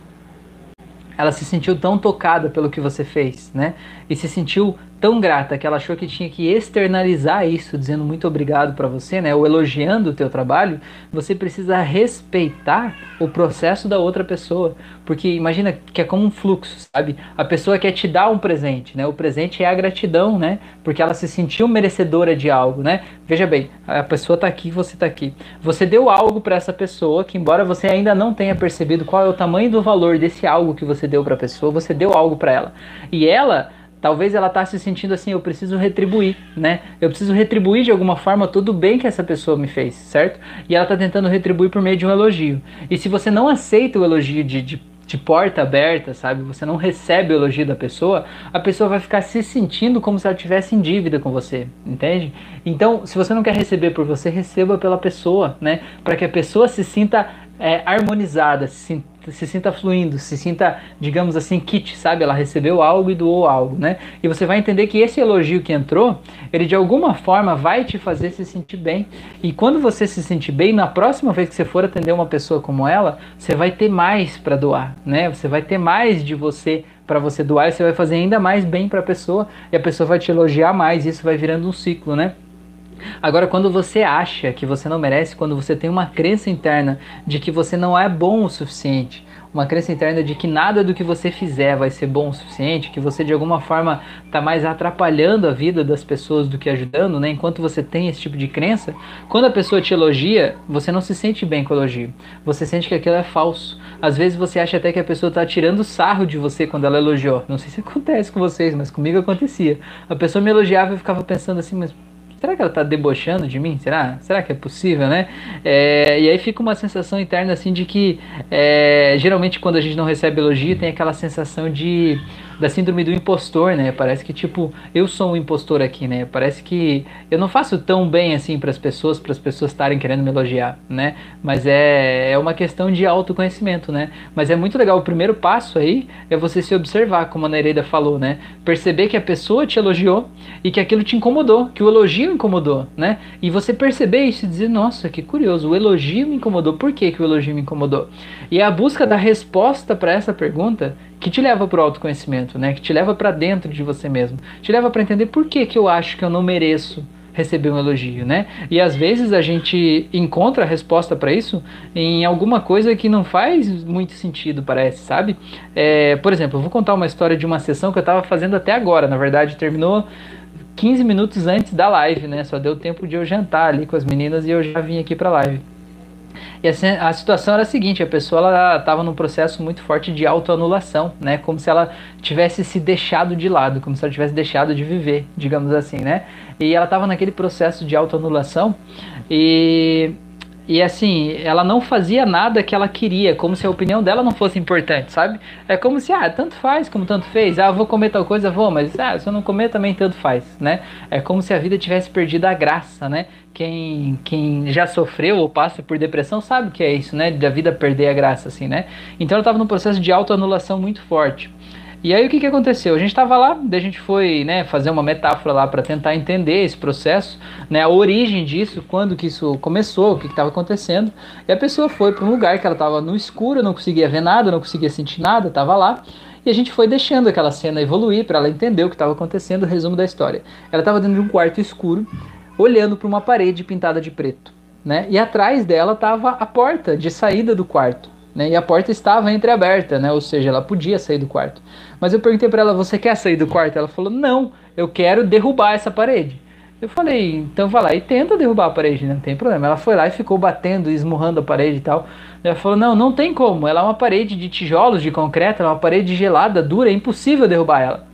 ela se sentiu tão tocada pelo que você fez, né? E se sentiu tão grata que ela achou que tinha que externalizar isso, dizendo muito obrigado para você, né, ou elogiando o teu trabalho, você precisa respeitar o processo da outra pessoa, porque imagina que é como um fluxo, sabe? A pessoa quer te dar um presente, né? O presente é a gratidão, né? Porque ela se sentiu merecedora de algo, né? Veja bem, a pessoa tá aqui, você tá aqui. Você deu algo para essa pessoa que embora você ainda não tenha percebido qual é o tamanho do valor desse algo que você deu para a pessoa, você deu algo para ela. E ela Talvez ela está se sentindo assim, eu preciso retribuir, né? Eu preciso retribuir de alguma forma todo o bem que essa pessoa me fez, certo? E ela está tentando retribuir por meio de um elogio. E se você não aceita o elogio de, de, de porta aberta, sabe? Você não recebe o elogio da pessoa, a pessoa vai ficar se sentindo como se ela tivesse em dívida com você, entende? Então, se você não quer receber por você, receba pela pessoa, né? Para que a pessoa se sinta é, harmonizada, se, se sinta fluindo, se sinta, digamos assim, kit, sabe? Ela recebeu algo e doou algo, né? E você vai entender que esse elogio que entrou, ele de alguma forma vai te fazer se sentir bem. E quando você se sentir bem, na próxima vez que você for atender uma pessoa como ela, você vai ter mais para doar, né? Você vai ter mais de você para você doar e você vai fazer ainda mais bem para a pessoa e a pessoa vai te elogiar mais, e isso vai virando um ciclo, né? Agora, quando você acha que você não merece, quando você tem uma crença interna de que você não é bom o suficiente, uma crença interna de que nada do que você fizer vai ser bom o suficiente, que você de alguma forma está mais atrapalhando a vida das pessoas do que ajudando, né? Enquanto você tem esse tipo de crença, quando a pessoa te elogia, você não se sente bem com o elogio. Você sente que aquilo é falso. Às vezes você acha até que a pessoa está tirando sarro de você quando ela elogiou. Não sei se acontece com vocês, mas comigo acontecia. A pessoa me elogiava e eu ficava pensando assim, mas será que ela está debochando de mim? Será? Será que é possível, né? É, e aí fica uma sensação interna assim de que é, geralmente quando a gente não recebe elogio tem aquela sensação de da síndrome do impostor, né? Parece que tipo, eu sou um impostor aqui, né? Parece que eu não faço tão bem assim para as pessoas, para as pessoas estarem querendo me elogiar, né? Mas é, é uma questão de autoconhecimento, né? Mas é muito legal, o primeiro passo aí é você se observar, como a Nereida falou, né? Perceber que a pessoa te elogiou e que aquilo te incomodou, que o elogio incomodou, né? E você perceber isso e dizer, nossa, que curioso, o elogio me incomodou. Por que, que o elogio me incomodou? E a busca da resposta para essa pergunta que te leva para o autoconhecimento, né? Que te leva para dentro de você mesmo, te leva para entender por que, que eu acho que eu não mereço receber um elogio, né? E às vezes a gente encontra a resposta para isso em alguma coisa que não faz muito sentido, parece, sabe? É, por exemplo, eu vou contar uma história de uma sessão que eu estava fazendo até agora, na verdade terminou 15 minutos antes da live, né? Só deu tempo de eu jantar ali com as meninas e eu já vim aqui para live. E assim, a situação era a seguinte, a pessoa estava num processo muito forte de autoanulação, né? Como se ela tivesse se deixado de lado, como se ela tivesse deixado de viver, digamos assim, né? E ela estava naquele processo de autoanulação e e assim, ela não fazia nada que ela queria, como se a opinião dela não fosse importante, sabe? É como se, ah, tanto faz como tanto fez. Ah, vou comer tal coisa, vou, mas ah, se eu não comer também tanto faz, né? É como se a vida tivesse perdido a graça, né? Quem, quem já sofreu ou passa por depressão sabe o que é isso, né? Da vida perder a graça, assim, né? Então ela estava num processo de autoanulação muito forte. E aí o que, que aconteceu? A gente estava lá, daí a gente foi né, fazer uma metáfora lá para tentar entender esse processo, né, a origem disso, quando que isso começou, o que estava acontecendo. E a pessoa foi para um lugar que ela estava no escuro, não conseguia ver nada, não conseguia sentir nada, estava lá. E a gente foi deixando aquela cena evoluir para ela entender o que estava acontecendo, o resumo da história. Ela estava dentro de um quarto escuro, olhando para uma parede pintada de preto. Né? E atrás dela estava a porta de saída do quarto. Né? E a porta estava entreaberta, né? ou seja, ela podia sair do quarto. Mas eu perguntei para ela: Você quer sair do quarto? Ela falou: Não, eu quero derrubar essa parede. Eu falei: Então vai lá e tenta derrubar a parede, não tem problema. Ela foi lá e ficou batendo, esmurrando a parede e tal. Ela falou: Não, não tem como. Ela é uma parede de tijolos, de concreto, ela é uma parede gelada, dura, é impossível derrubar ela.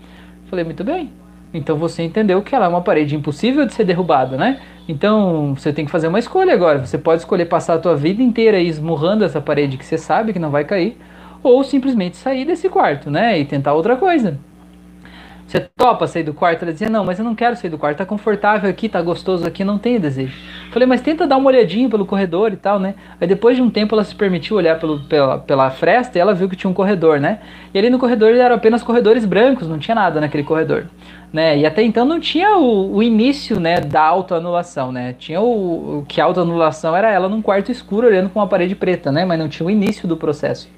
Eu falei: Muito bem. Então você entendeu que ela é uma parede impossível de ser derrubada, né? Então você tem que fazer uma escolha agora. Você pode escolher passar a tua vida inteira esmurrando essa parede que você sabe que não vai cair, ou simplesmente sair desse quarto, né? E tentar outra coisa. Você topa sair do quarto? Ela dizia, não, mas eu não quero sair do quarto, tá confortável aqui, tá gostoso aqui, não tenho desejo. Falei, mas tenta dar uma olhadinha pelo corredor e tal, né? Aí depois de um tempo ela se permitiu olhar pelo, pela, pela fresta e ela viu que tinha um corredor, né? E ali no corredor eram apenas corredores brancos, não tinha nada naquele corredor. Né? E até então não tinha o, o início né, da autoanulação, né? Tinha o, o que a autoanulação era ela num quarto escuro olhando com uma parede preta, né? Mas não tinha o início do processo.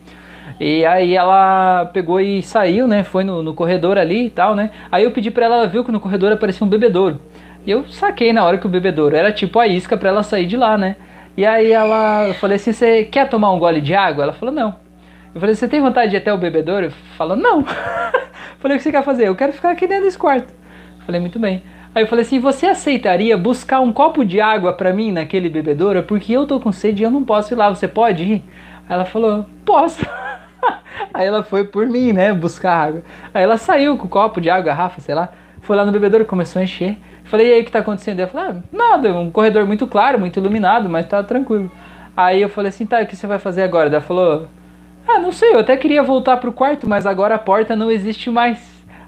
E aí ela pegou e saiu, né? Foi no, no corredor ali e tal, né? Aí eu pedi para ela, ela viu que no corredor aparecia um bebedouro. E eu saquei na hora que o bebedouro era tipo a isca para ela sair de lá, né? E aí ela, eu falei assim, você quer tomar um gole de água? Ela falou, não. Eu falei, você tem vontade de ir até o bebedouro? Ele falou, não. <laughs> falei, o que você quer fazer? Eu quero ficar aqui dentro desse quarto. Falei, muito bem. Aí eu falei assim, você aceitaria buscar um copo de água para mim naquele bebedouro? Porque eu tô com sede e eu não posso ir lá, você pode ir? Ela falou, posso. <laughs> <laughs> Aí ela foi por mim, né, buscar água. Aí ela saiu com o copo de água, garrafa, sei lá, foi lá no bebedouro, começou a encher. Falei, e aí, o que tá acontecendo? Ela falou, ah, nada, um corredor muito claro, muito iluminado, mas tá tranquilo. Aí eu falei assim, tá, o que você vai fazer agora? Ela falou, ah, não sei, eu até queria voltar pro quarto, mas agora a porta não existe mais.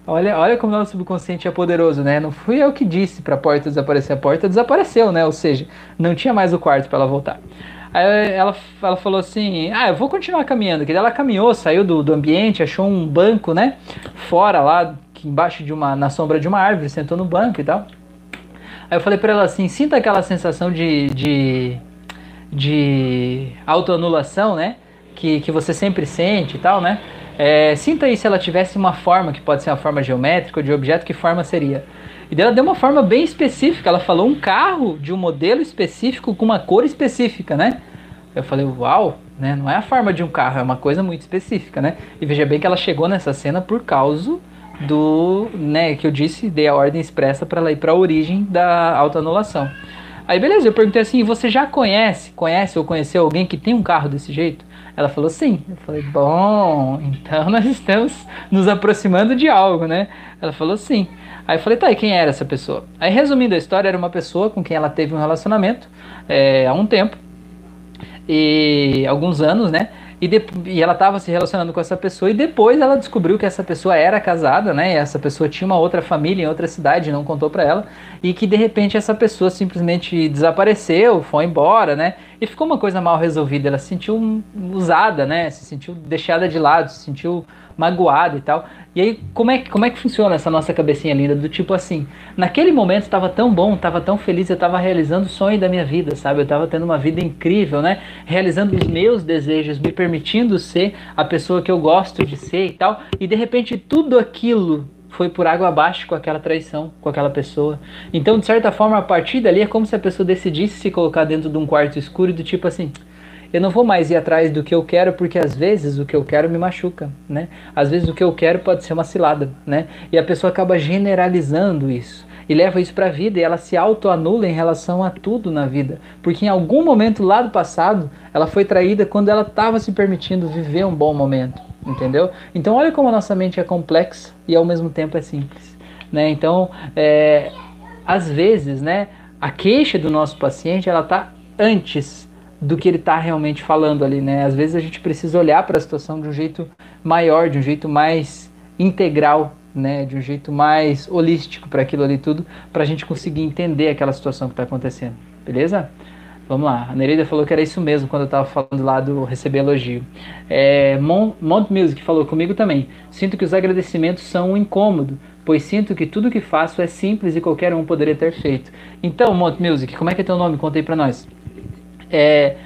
Olha, olha como o nosso subconsciente é poderoso, né? Não fui eu que disse pra porta desaparecer, a porta desapareceu, né? Ou seja, não tinha mais o quarto para ela voltar. Aí ela, ela falou assim: Ah, eu vou continuar caminhando. Que ela caminhou, saiu do, do ambiente, achou um banco, né? Fora lá, embaixo de uma. na sombra de uma árvore, sentou no banco e tal. Aí eu falei pra ela assim: sinta aquela sensação de. de, de autoanulação, né? Que, que você sempre sente e tal, né? É, sinta aí se ela tivesse uma forma, que pode ser uma forma geométrica ou de objeto, que forma seria? E ela deu uma forma bem específica. Ela falou um carro de um modelo específico com uma cor específica, né? Eu falei, uau, né? Não é a forma de um carro, é uma coisa muito específica, né? E veja bem que ela chegou nessa cena por causa do, né, que eu disse, dei a ordem expressa para ela ir para a origem da autoanulação. Aí beleza, eu perguntei assim, você já conhece, conhece ou conheceu alguém que tem um carro desse jeito? Ela falou sim. Eu falei, bom, <laughs> então nós estamos nos aproximando de algo, né? Ela falou sim. Aí eu falei, tá, e quem era essa pessoa? Aí resumindo a história, era uma pessoa com quem ela teve um relacionamento é, há um tempo e alguns anos, né? E, de, e ela estava se relacionando com essa pessoa e depois ela descobriu que essa pessoa era casada, né? E essa pessoa tinha uma outra família em outra cidade, não contou para ela, e que de repente essa pessoa simplesmente desapareceu, foi embora, né? E ficou uma coisa mal resolvida, ela se sentiu usada, né? Se sentiu deixada de lado, se sentiu magoada e tal. E aí, como é, que, como é que funciona essa nossa cabecinha linda? Do tipo assim, naquele momento estava tão bom, estava tão feliz, eu estava realizando o sonho da minha vida, sabe? Eu estava tendo uma vida incrível, né? Realizando os meus desejos, me permitindo ser a pessoa que eu gosto de ser e tal. E de repente tudo aquilo foi por água abaixo com aquela traição, com aquela pessoa. Então, de certa forma, a partir dali é como se a pessoa decidisse se colocar dentro de um quarto escuro do tipo assim, eu não vou mais ir atrás do que eu quero, porque às vezes o que eu quero me machuca, né? Às vezes o que eu quero pode ser uma cilada, né? E a pessoa acaba generalizando isso e leva isso para a vida e ela se autoanula em relação a tudo na vida, porque em algum momento lá do passado ela foi traída quando ela estava se permitindo viver um bom momento, entendeu? Então olha como a nossa mente é complexa e ao mesmo tempo é simples, né? Então, é, às vezes, né, a queixa do nosso paciente ela tá antes do que ele está realmente falando ali, né? Às vezes a gente precisa olhar para a situação de um jeito maior, de um jeito mais integral, né? De um jeito mais holístico para aquilo ali tudo, para a gente conseguir entender aquela situação que está acontecendo, beleza? Vamos lá, a Nereida falou que era isso mesmo quando eu estava falando lá do receber elogio. É, Mont, Mont Music falou comigo também. Sinto que os agradecimentos são um incômodo, pois sinto que tudo que faço é simples e qualquer um poderia ter feito. Então, Mont Music, como é que é teu nome? Conta aí pra nós é,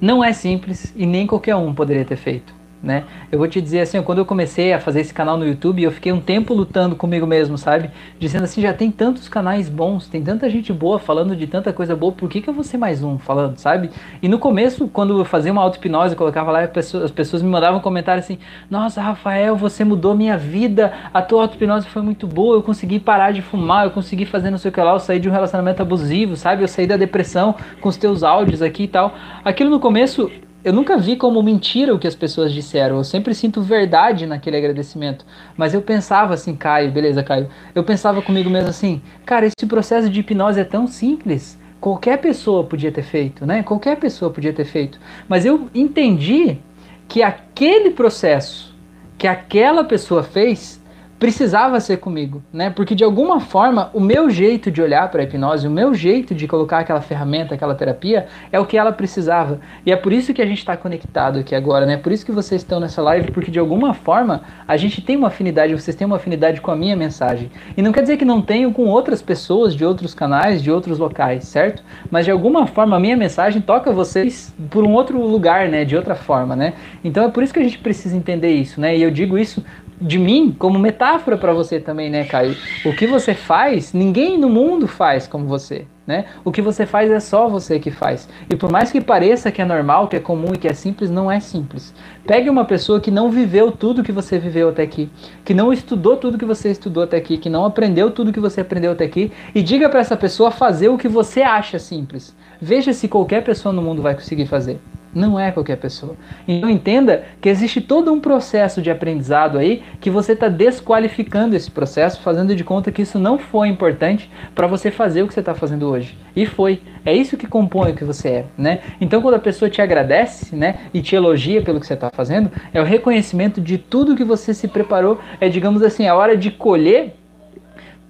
não é simples e nem qualquer um poderia ter feito né? Eu vou te dizer assim, quando eu comecei a fazer esse canal no YouTube, eu fiquei um tempo lutando comigo mesmo, sabe? Dizendo assim, já tem tantos canais bons, tem tanta gente boa falando de tanta coisa boa, por que, que eu vou ser mais um falando, sabe? E no começo, quando eu fazia uma auto-hipnose, colocava lá, as pessoas me mandavam um comentário assim, nossa, Rafael, você mudou minha vida, a tua auto-hipnose foi muito boa, eu consegui parar de fumar, eu consegui fazer não sei o que lá, eu saí de um relacionamento abusivo, sabe? Eu saí da depressão com os teus áudios aqui e tal. Aquilo no começo eu nunca vi como mentira o que as pessoas disseram. Eu sempre sinto verdade naquele agradecimento. Mas eu pensava assim, Caio, beleza, Caio. Eu pensava comigo mesmo assim, cara, esse processo de hipnose é tão simples. Qualquer pessoa podia ter feito, né? Qualquer pessoa podia ter feito. Mas eu entendi que aquele processo que aquela pessoa fez precisava ser comigo, né? Porque de alguma forma o meu jeito de olhar para a hipnose, o meu jeito de colocar aquela ferramenta, aquela terapia, é o que ela precisava. E é por isso que a gente está conectado aqui agora, né? Por isso que vocês estão nessa live, porque de alguma forma a gente tem uma afinidade, vocês têm uma afinidade com a minha mensagem. E não quer dizer que não tenham com outras pessoas de outros canais, de outros locais, certo? Mas de alguma forma a minha mensagem toca vocês por um outro lugar, né? De outra forma, né? Então é por isso que a gente precisa entender isso, né? E eu digo isso de mim como metáfora para você também, né, Caio? O que você faz, ninguém no mundo faz como você, né? O que você faz é só você que faz. E por mais que pareça que é normal, que é comum e que é simples, não é simples. Pegue uma pessoa que não viveu tudo que você viveu até aqui, que não estudou tudo que você estudou até aqui, que não aprendeu tudo que você aprendeu até aqui e diga para essa pessoa fazer o que você acha simples. Veja se qualquer pessoa no mundo vai conseguir fazer. Não é qualquer pessoa. Então entenda que existe todo um processo de aprendizado aí que você está desqualificando esse processo, fazendo de conta que isso não foi importante para você fazer o que você está fazendo hoje. E foi. É isso que compõe o que você é, né? Então quando a pessoa te agradece, né, e te elogia pelo que você está fazendo, é o reconhecimento de tudo que você se preparou. É, digamos assim, a hora de colher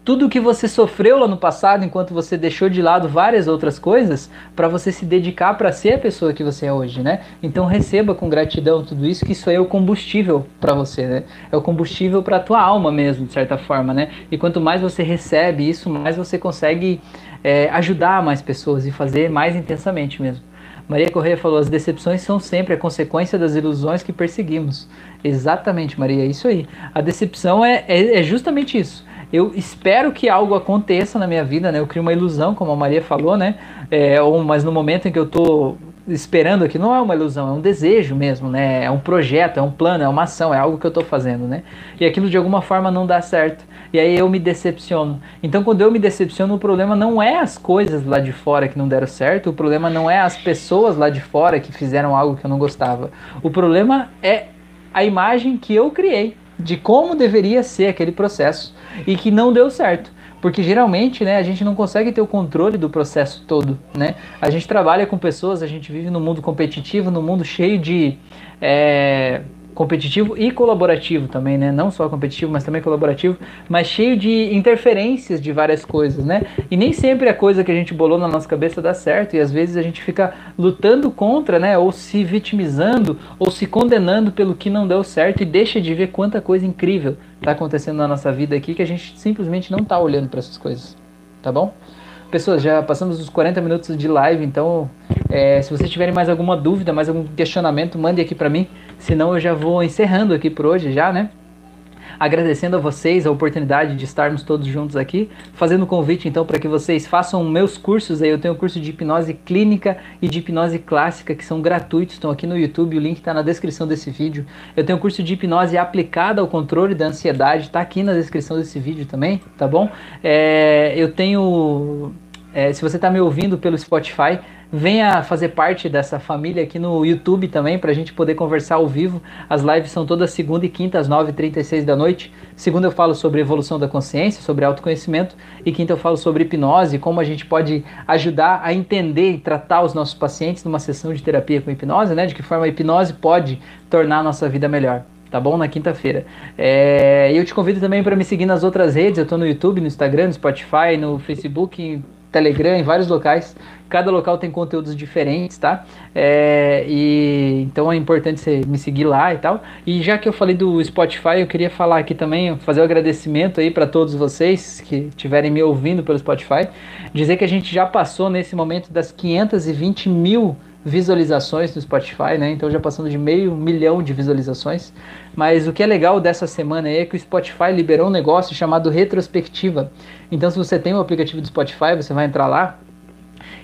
tudo que você sofreu lá no passado, enquanto você deixou de lado várias outras coisas, para você se dedicar para ser a pessoa que você é hoje, né? Então receba com gratidão tudo isso, que isso aí é o combustível para você, né? É o combustível para tua alma mesmo, de certa forma, né? E quanto mais você recebe isso, mais você consegue é, ajudar mais pessoas e fazer mais intensamente mesmo. Maria Correia falou: as decepções são sempre a consequência das ilusões que perseguimos. Exatamente, Maria, é isso aí. A decepção é, é, é justamente isso eu espero que algo aconteça na minha vida, né? Eu crio uma ilusão, como a Maria falou, né? É, ou, mas no momento em que eu tô esperando aqui não é uma ilusão, é um desejo mesmo, né? É um projeto, é um plano, é uma ação, é algo que eu estou fazendo, né? E aquilo de alguma forma não dá certo. E aí eu me decepciono. Então quando eu me decepciono, o problema não é as coisas lá de fora que não deram certo, o problema não é as pessoas lá de fora que fizeram algo que eu não gostava. O problema é a imagem que eu criei de como deveria ser aquele processo e que não deu certo porque geralmente né, a gente não consegue ter o controle do processo todo. Né? A gente trabalha com pessoas, a gente vive num mundo competitivo, num mundo cheio de é, competitivo e colaborativo também, né? Não só competitivo, mas também colaborativo, mas cheio de interferências de várias coisas, né? E nem sempre a coisa que a gente bolou na nossa cabeça dá certo e às vezes a gente fica lutando contra, né? Ou se vitimizando ou se condenando pelo que não deu certo e deixa de ver quanta coisa incrível está acontecendo na nossa vida aqui que a gente simplesmente não está olhando para essas coisas, tá bom? Pessoas, já passamos os 40 minutos de live, então é, se vocês tiverem mais alguma dúvida, mais algum questionamento, mande aqui para mim. Senão eu já vou encerrando aqui por hoje já, né? Agradecendo a vocês a oportunidade de estarmos todos juntos aqui, fazendo um convite então para que vocês façam meus cursos aí. Eu tenho um curso de hipnose clínica e de hipnose clássica que são gratuitos, estão aqui no YouTube, o link está na descrição desse vídeo. Eu tenho um curso de hipnose aplicada ao controle da ansiedade, está aqui na descrição desse vídeo também, tá bom? É, eu tenho. É, se você está me ouvindo pelo Spotify, venha fazer parte dessa família aqui no YouTube também, para a gente poder conversar ao vivo. As lives são todas segunda e quinta, às 9h36 da noite. Segunda eu falo sobre evolução da consciência, sobre autoconhecimento. E quinta eu falo sobre hipnose, como a gente pode ajudar a entender e tratar os nossos pacientes numa sessão de terapia com hipnose, né? De que forma a hipnose pode tornar a nossa vida melhor tá bom? Na quinta-feira. É, eu te convido também para me seguir nas outras redes. Eu estou no YouTube, no Instagram, no Spotify, no Facebook, Telegram, em vários locais. Cada local tem conteúdos diferentes, tá? É, e então é importante você me seguir lá e tal. E já que eu falei do Spotify, eu queria falar aqui também, fazer um agradecimento aí para todos vocês que estiverem me ouvindo pelo Spotify. Dizer que a gente já passou nesse momento das 520 mil visualizações no Spotify, né? Então já passando de meio milhão de visualizações. Mas o que é legal dessa semana é que o Spotify liberou um negócio chamado retrospectiva. Então se você tem o aplicativo do Spotify, você vai entrar lá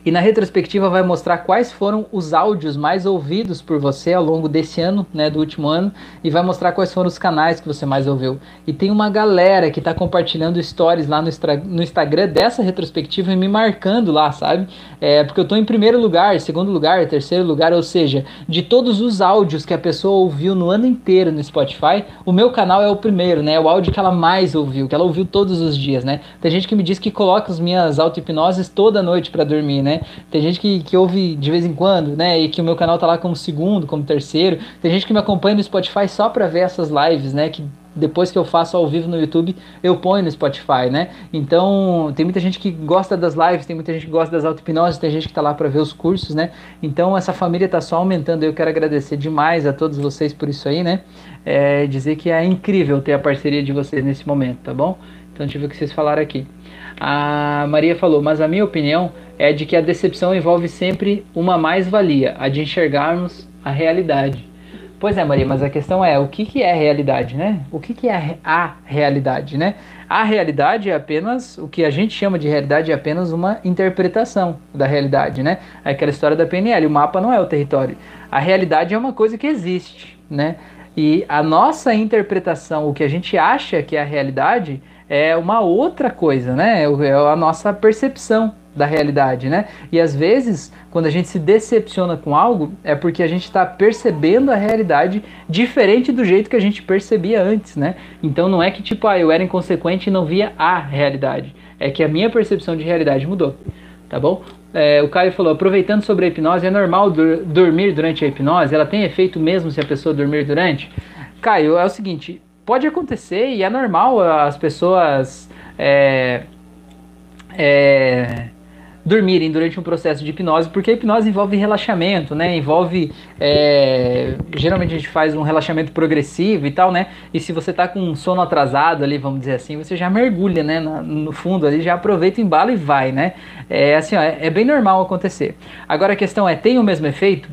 e na retrospectiva vai mostrar quais foram os áudios mais ouvidos por você ao longo desse ano, né, do último ano, e vai mostrar quais foram os canais que você mais ouviu. E tem uma galera que está compartilhando stories lá no, no, Instagram dessa retrospectiva e me marcando lá, sabe? É, porque eu estou em primeiro lugar, segundo lugar, terceiro lugar, ou seja, de todos os áudios que a pessoa ouviu no ano inteiro no Spotify, o meu canal é o primeiro, né? O áudio que ela mais ouviu, que ela ouviu todos os dias, né? Tem gente que me diz que coloca as minhas auto-hipnoses toda noite para dormir, né? Né? Tem gente que, que ouve de vez em quando, né? E que o meu canal tá lá como segundo, como terceiro. Tem gente que me acompanha no Spotify só pra ver essas lives, né? Que depois que eu faço ao vivo no YouTube, eu ponho no Spotify, né? Então, tem muita gente que gosta das lives, tem muita gente que gosta das auto-hipnoses, tem gente que tá lá para ver os cursos, né? Então, essa família tá só aumentando. Eu quero agradecer demais a todos vocês por isso aí, né? É, dizer que é incrível ter a parceria de vocês nesse momento, tá bom? Então, tive o que vocês falaram aqui. A Maria falou, mas a minha opinião é de que a decepção envolve sempre uma mais-valia, a de enxergarmos a realidade. Pois é, Maria, mas a questão é, o que, que é realidade, né? O que, que é a realidade, né? A realidade é apenas, o que a gente chama de realidade é apenas uma interpretação da realidade, né? É aquela história da PNL, o mapa não é o território. A realidade é uma coisa que existe, né? E a nossa interpretação, o que a gente acha que é a realidade, é uma outra coisa, né? É a nossa percepção da realidade, né? E às vezes, quando a gente se decepciona com algo, é porque a gente está percebendo a realidade diferente do jeito que a gente percebia antes, né? Então não é que tipo, ah, eu era inconsequente e não via a realidade. É que a minha percepção de realidade mudou, tá bom? É, o Caio falou, aproveitando sobre a hipnose, é normal dur dormir durante a hipnose? Ela tem efeito mesmo se a pessoa dormir durante? Caio, é o seguinte, pode acontecer e é normal as pessoas... É, é, dormirem durante um processo de hipnose, porque a hipnose envolve relaxamento, né? Envolve. É, geralmente a gente faz um relaxamento progressivo e tal, né? E se você tá com um sono atrasado ali, vamos dizer assim, você já mergulha, né? no fundo ali, já aproveita, embala e vai, né? É assim, ó, é, é bem normal acontecer. Agora a questão é: tem o mesmo efeito?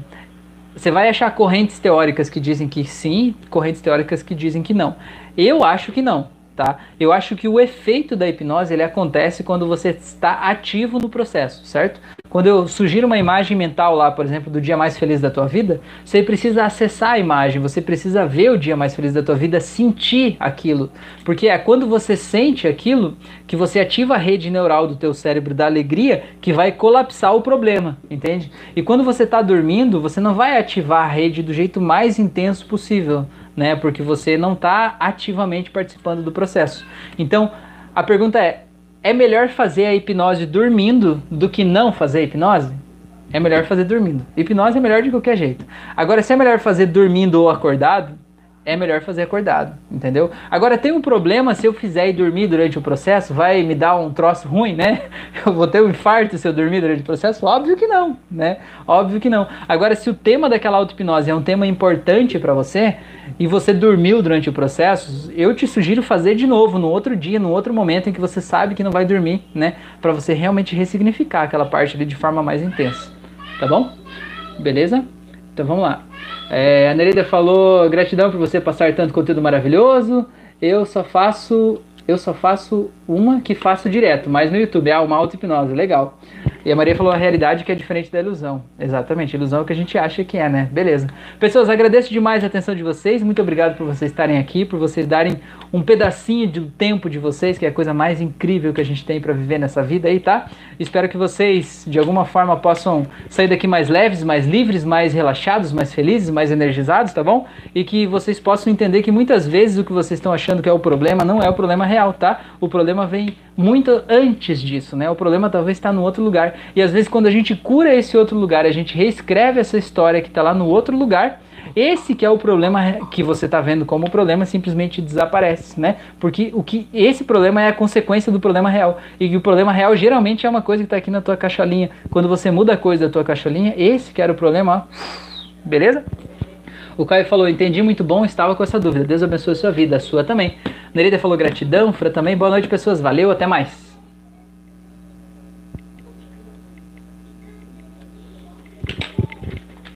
Você vai achar correntes teóricas que dizem que sim, correntes teóricas que dizem que não. Eu acho que não tá? Eu acho que o efeito da hipnose ele acontece quando você está ativo no processo, certo? Quando eu sugiro uma imagem mental lá, por exemplo, do dia mais feliz da tua vida, você precisa acessar a imagem, você precisa ver o dia mais feliz da tua vida, sentir aquilo. Porque é quando você sente aquilo que você ativa a rede neural do teu cérebro da alegria que vai colapsar o problema, entende? E quando você está dormindo, você não vai ativar a rede do jeito mais intenso possível, né? Porque você não está ativamente participando do processo. Então, a pergunta é: é melhor fazer a hipnose dormindo do que não fazer a hipnose? É melhor fazer dormindo. Hipnose é melhor de qualquer jeito. Agora, se é melhor fazer dormindo ou acordado, é melhor fazer acordado, entendeu? Agora tem um problema se eu fizer e dormir durante o processo, vai me dar um troço ruim, né? <laughs> Eu vou ter um infarto se eu dormir durante o processo? Óbvio que não, né? Óbvio que não. Agora se o tema daquela auto-hipnose é um tema importante para você e você dormiu durante o processo, eu te sugiro fazer de novo no outro dia, no outro momento em que você sabe que não vai dormir, né? Para você realmente ressignificar aquela parte ali de forma mais intensa. Tá bom? Beleza? Então vamos lá. É, a Nereida falou: gratidão por você passar tanto conteúdo maravilhoso. Eu só faço eu só faço uma que faço direto, mas no YouTube, ah, uma auto-hipnose, legal. E a Maria falou a realidade que é diferente da ilusão. Exatamente, ilusão é o que a gente acha que é, né? Beleza. Pessoas, agradeço demais a atenção de vocês, muito obrigado por vocês estarem aqui, por vocês darem um pedacinho do tempo de vocês, que é a coisa mais incrível que a gente tem para viver nessa vida aí, tá? Espero que vocês, de alguma forma, possam sair daqui mais leves, mais livres, mais relaxados, mais felizes, mais energizados, tá bom? E que vocês possam entender que muitas vezes o que vocês estão achando que é o problema não é o problema real, tá? O problema vem muito antes disso, né? O problema talvez está no outro lugar. E às vezes quando a gente cura esse outro lugar, a gente reescreve essa história que está lá no outro lugar, esse que é o problema que você está vendo como problema simplesmente desaparece, né? Porque o que esse problema é a consequência do problema real. E o problema real geralmente é uma coisa que está aqui na tua caixolinha. Quando você muda a coisa da tua caixolinha, esse que era o problema, ó. Beleza? O Caio falou, entendi muito bom, estava com essa dúvida. Deus abençoe a sua vida, a sua também. Nereida falou gratidão, Fran também. Boa noite, pessoas. Valeu, até mais.